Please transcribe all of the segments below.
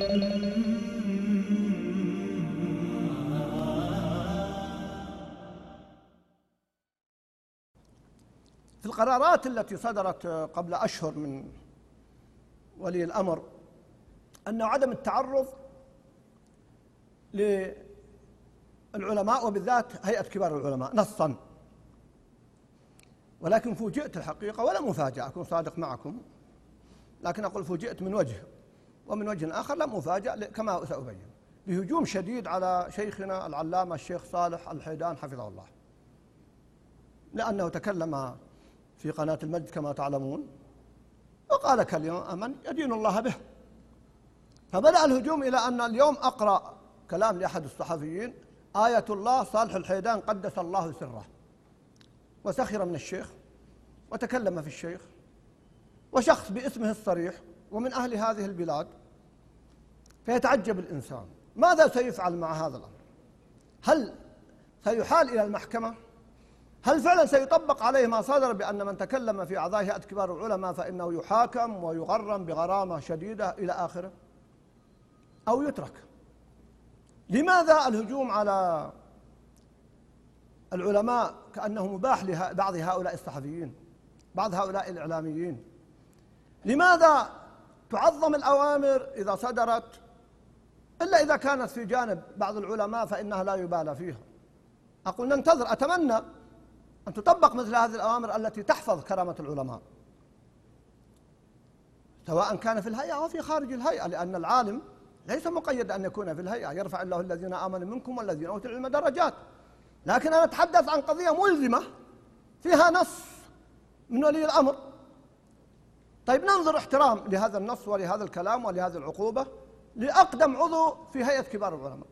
في القرارات التي صدرت قبل أشهر من ولي الأمر أنه عدم التعرض للعلماء وبالذات هيئة كبار العلماء نصا. ولكن فوجئت الحقيقة ولا مفاجأة أكون صادق معكم لكن أقول فوجئت من وجه. ومن وجه آخر لم أفاجأ كما سأبين. بهجوم شديد على شيخنا العلامة الشيخ صالح الحيدان حفظه الله. لأنه تكلم في قناة المجد كما تعلمون وقال كلمة من يدين الله به. فبدأ الهجوم إلى أن اليوم أقرأ كلام لأحد الصحفيين آية الله صالح الحيدان قدس الله سره. وسخر من الشيخ وتكلم في الشيخ وشخص باسمه الصريح ومن أهل هذه البلاد فيتعجب الإنسان. ماذا سيفعل مع هذا الأمر؟ هل سيحال إلى المحكمة؟ هل فعلا سيطبق عليه ما صدر بأن من تكلم في أعضاء هيئة كبار العلماء فإنه يحاكم ويغرم بغرامة شديدة إلى آخره؟ أو يترك؟ لماذا الهجوم على العلماء كأنه مباح لبعض هؤلاء الصحفيين بعض هؤلاء الإعلاميين؟ لماذا تعظم الأوامر إذا صدرت إلا إذا كانت في جانب بعض العلماء فإنها لا يبالى فيها. أقول ننتظر أتمنى أن تطبق مثل هذه الأوامر التي تحفظ كرامة العلماء. سواء كان في الهيئة أو في خارج الهيئة لأن العالم ليس مقيد أن يكون في الهيئة. يرفع الله الذين آمنوا منكم والذين أوتوا العلم درجات. لكن أنا أتحدث عن قضية ملزمة فيها نص من ولي الأمر. طيب ننظر احترام لهذا النص ولهذا الكلام ولهذه العقوبة. لأقدم عضو في هيئة كبار العلماء.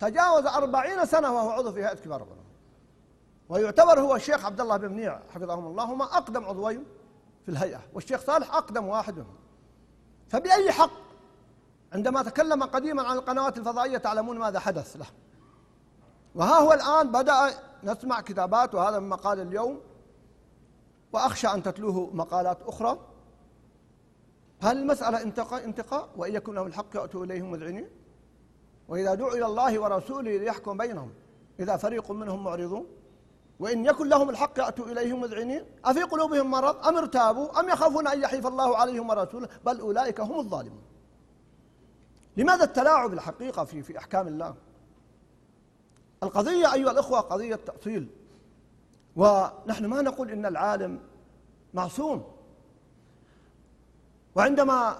تجاوز أربعين سنة وهو عضو في هيئة كبار العلماء. ويعتبر هو الشيخ عبد الله بن منيع حفظهم الله هما أقدم عضوين في الهيئة والشيخ صالح أقدم واحد منهم. فبأي حق؟ عندما تكلم قديما عن القنوات الفضائية تعلمون ماذا حدث له. وها هو الآن بدأ نسمع كتابات وهذا من مقال اليوم وأخشى أن تتلوه مقالات أخرى. هل المسألة انتقاء انتقاء؟ وإن يكن لهم الحق يأتوا إليهم مذعنين. وإذا دعوا إلى الله ورسوله ليحكم بينهم. إذا فريق منهم معرضون. وإن يكن لهم الحق يأتوا إليهم مذعنين. أفي قلوبهم مرض؟ أم ارتابوا؟ أم يخافون أن يحيف الله عليهم ورسوله؟ بل أولئك هم الظالمون. لماذا التلاعب الحقيقة في في أحكام الله؟ القضية أيها الأخوة قضية تأصيل. ونحن ما نقول إن العالم معصوم. وعندما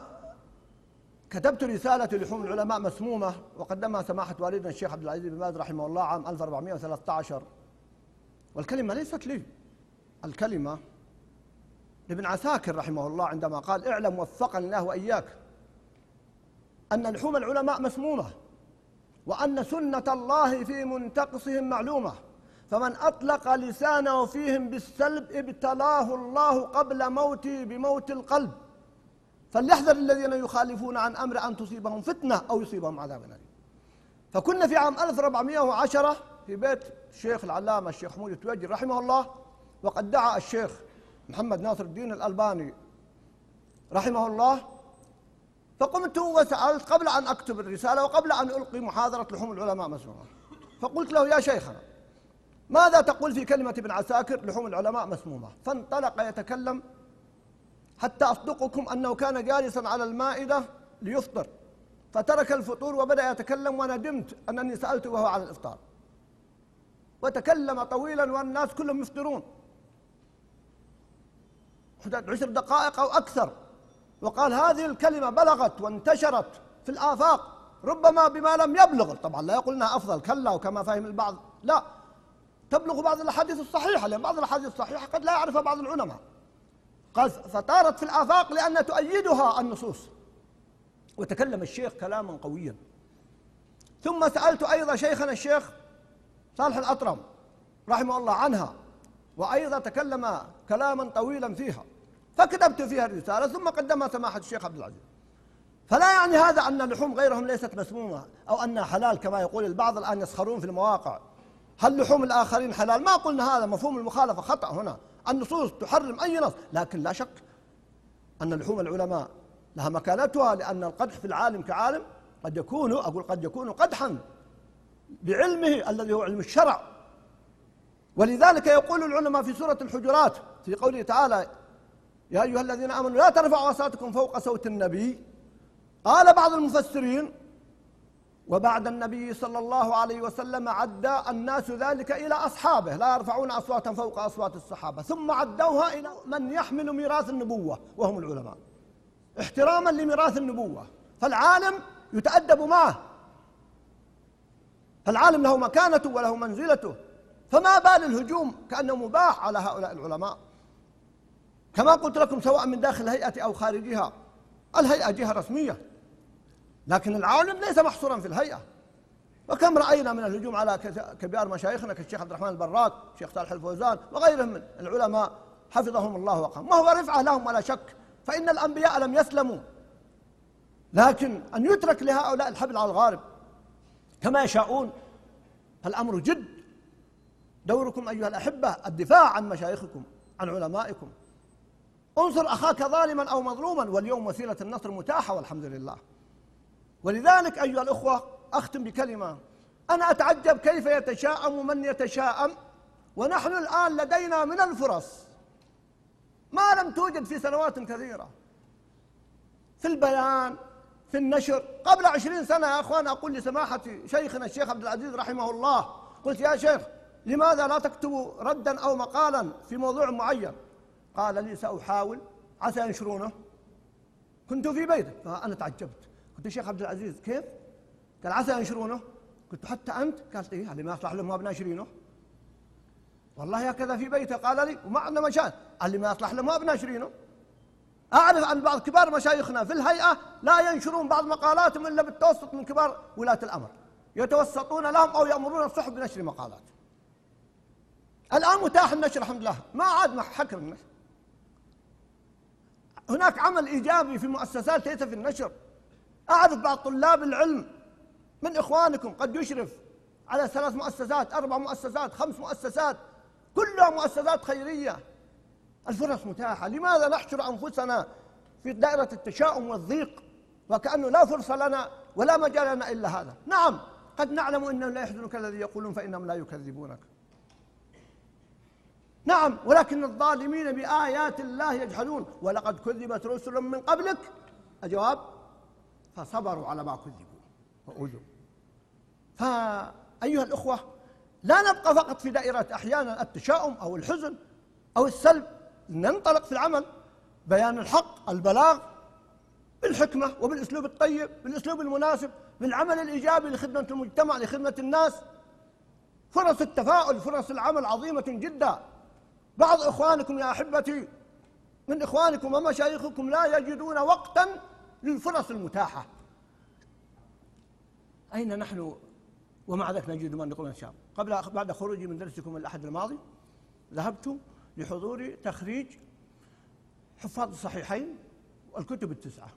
كتبت رسالة لحوم العلماء مسمومة وقدمها سماحة والدنا الشيخ عبد العزيز بن باز رحمه الله عام 1413 والكلمة ليست لي. الكلمة لابن عساكر رحمه الله عندما قال اعلم وفقني الله وإياك أن لحوم العلماء مسمومة وأن سنة الله في منتقصهم معلومة فمن أطلق لسانه فيهم بالسلب ابتلاه الله قبل موته بموت القلب. فليحذر الذين يخالفون عن أمر أن تصيبهم فتنة أو يصيبهم عذاب أليم. فكنا في عام 1410 في بيت الشيخ العلامة الشيخ حمود التوجي رحمه الله وقد دعا الشيخ محمد ناصر الدين الألباني رحمه الله فقمت وسألت قبل أن أكتب الرسالة وقبل أن ألقي محاضرة لحوم العلماء مسمومة. فقلت له يا شيخنا ماذا تقول في كلمة ابن عساكر لحوم العلماء مسمومة؟ فانطلق يتكلم حتى أصدقكم أنه كان جالسا على المائدة ليفطر. فترك الفطور وبدأ يتكلم وندمت أنني سألته وهو على الإفطار. وتكلم طويلا والناس كلهم يفطرون. عشر دقائق أو أكثر. وقال هذه الكلمة بلغت وانتشرت في الآفاق ربما بما لم يبلغ. طبعا لا يقول انها أفضل كلا وكما فهم البعض. لا تبلغ بعض الأحاديث الصحيحة لأن بعض الأحاديث الصحيحة قد لا يعرفها بعض العلماء. قال فطارت في الآفاق لأن تؤيدها النصوص. وتكلم الشيخ كلاما قويا. ثم سألت أيضا شيخنا الشيخ صالح الأطرم رحمه الله عنها وأيضا تكلم كلاما طويلا فيها فكتبت فيها الرسالة ثم قدمها سماحة الشيخ عبد العزيز. فلا يعني هذا أن لحوم غيرهم ليست مسمومة أو أنها حلال كما يقول البعض الآن يسخرون في المواقع. هل لحوم الآخرين حلال؟ ما قلنا هذا مفهوم المخالفة خطأ هنا. النصوص تحرم أي نص لكن لا شك أن لحوم العلماء لها مكانتها لأن القدح في العالم كعالم قد يكون أقول قد يكون قدحا بعلمه الذي هو علم الشرع. ولذلك يقول العلماء في سورة الحجرات في قوله تعالى يا أيها الذين آمنوا لا ترفعوا أصواتكم فوق صوت النبي. قال بعض المفسرين وبعد النبي صلى الله عليه وسلم عدى الناس ذلك إلى أصحابه لا يرفعون أصواتا فوق أصوات الصحابة ثم عدوها إلى من يحمل ميراث النبوة وهم العلماء. احتراما لميراث النبوة. فالعالم يتأدب معه. فالعالم له مكانته وله منزلته. فما بال الهجوم كأنه مباح على هؤلاء العلماء. كما قلت لكم سواء من داخل الهيئة أو خارجها الهيئة جهة رسمية. لكن العالم ليس محصورا في الهيئة. وكم رأينا من الهجوم على كبار مشايخنا كالشيخ عبد الرحمن البراك الشيخ صالح الفوزان وغيرهم من العلماء. حفظهم الله وقام. وهو رفعة لهم ولا شك. فإن الأنبياء لم يسلموا. لكن أن يترك لهؤلاء الحبل على الغارب. كما يشاءون. فالأمر جد. دوركم أيها الأحبة الدفاع عن مشايخكم عن علمائكم. انصر أخاك ظالما أو مظلوما واليوم وسيلة النصر متاحة والحمد لله. ولذلك أيها الأخوة أختم بكلمة. أنا أتعجب كيف يتشاءم من يتشاءم ونحن الآن لدينا من الفرص. ما لم توجد في سنوات كثيرة. في البيان في النشر. قبل عشرين سنة يا أخوان أقول لسماحة شيخنا الشيخ عبد العزيز رحمه الله قلت يا شيخ لماذا لا تكتب ردا أو مقالا في موضوع معين؟ قال لي سأحاول عسى ينشرونه. كنت في بيته فأنا تعجبت. قلت الشيخ عبد العزيز كيف؟ قال عسى ينشرونه. قلت حتى أنت؟ قالت إيه اللي ما يصلح لهم ما بناشرينه والله هكذا في بيته قال لي وما عندنا مشان قال لي ما يصلح لهم ما بناشرينه أعرف عن بعض كبار مشايخنا في الهيئة لا ينشرون بعض مقالاتهم إلا بالتوسط من كبار ولاة الأمر. يتوسطون لهم أو يأمرون الصحف بنشر مقالات. الآن متاح النشر الحمد لله. ما عاد حكر النشر. هناك عمل إيجابي في مؤسسات ليس في النشر. أعرف بعض طلاب العلم من إخوانكم قد يشرف على ثلاث مؤسسات أربع مؤسسات خمس مؤسسات كلها مؤسسات خيرية. الفرص متاحة. لماذا نحشر أنفسنا في دائرة التشاؤم والضيق وكأنه لا فرصة لنا ولا مجال لنا إلا هذا؟ نعم قد نعلم أنه لا يحزنك الذي يقولون فإنهم لا يكذبونك. نعم ولكن الظالمين بآيات الله يجحدون. ولقد كذبت رسل من قبلك. الجواب؟ فصبروا على ما كذبوا. وأوذوا فأيها الأخوة لا نبقى فقط في دائرة أحيانا التشاؤم أو الحزن أو السلب ننطلق في العمل. بيان الحق البلاغ بالحكمة وبالأسلوب الطيب بالأسلوب المناسب بالعمل الإيجابي لخدمة المجتمع لخدمة الناس. فرص التفاؤل فرص العمل عظيمة جدا. بعض إخوانكم يا أحبتي من إخوانكم ومشايخكم لا يجدون وقتا للفرص المتاحة. أين نحن ومع ذلك نجد إن شاء الله. قبل بعد خروجي من درسكم الأحد الماضي ذهبت لحضور تخريج حفاظ الصحيحين والكتب التسعة.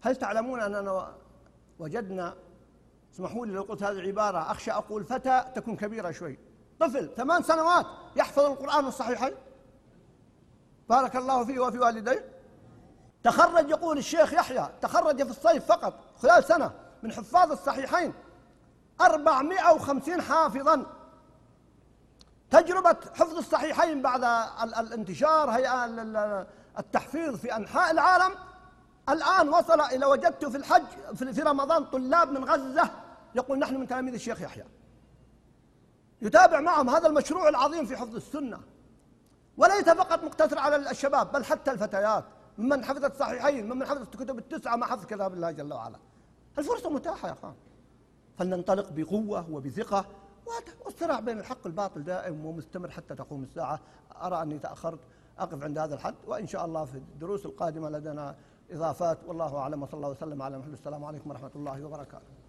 هل تعلمون أننا وجدنا اسمحوا لي لو قلت هذه العبارة أخشى أقول فتى تكون كبيرة شوي. طفل ثمان سنوات يحفظ القرآن الصحيحين. بارك الله فيه وفي والديه. تخرج يقول الشيخ يحيى تخرج في الصيف فقط خلال سنة من حفاظ الصحيحين 450 حافظا. تجربة حفظ الصحيحين بعد الانتشار هيئة التحفيظ في أنحاء العالم. الآن وصل إلى وجدت في الحج في رمضان طلاب من غزة يقول نحن من تلاميذ الشيخ يحيى. يتابع معهم هذا المشروع العظيم في حفظ السنة. وليس فقط مقتصر على الشباب بل حتى الفتيات. ممن حفظت الصحيحين ممن حفظت الكتب التسعة ما حفظ كتاب الله جل وعلا. الفرصة متاحة يا أخوان. فلننطلق بقوة وبثقة والصراع بين الحق والباطل دائم ومستمر حتى تقوم الساعة. أرى أني تأخرت أقف عند هذا الحد وإن شاء الله في الدروس القادمة لدينا إضافات. والله أعلم وصلى الله وسلم على محمد. السلام عليكم ورحمة الله وبركاته.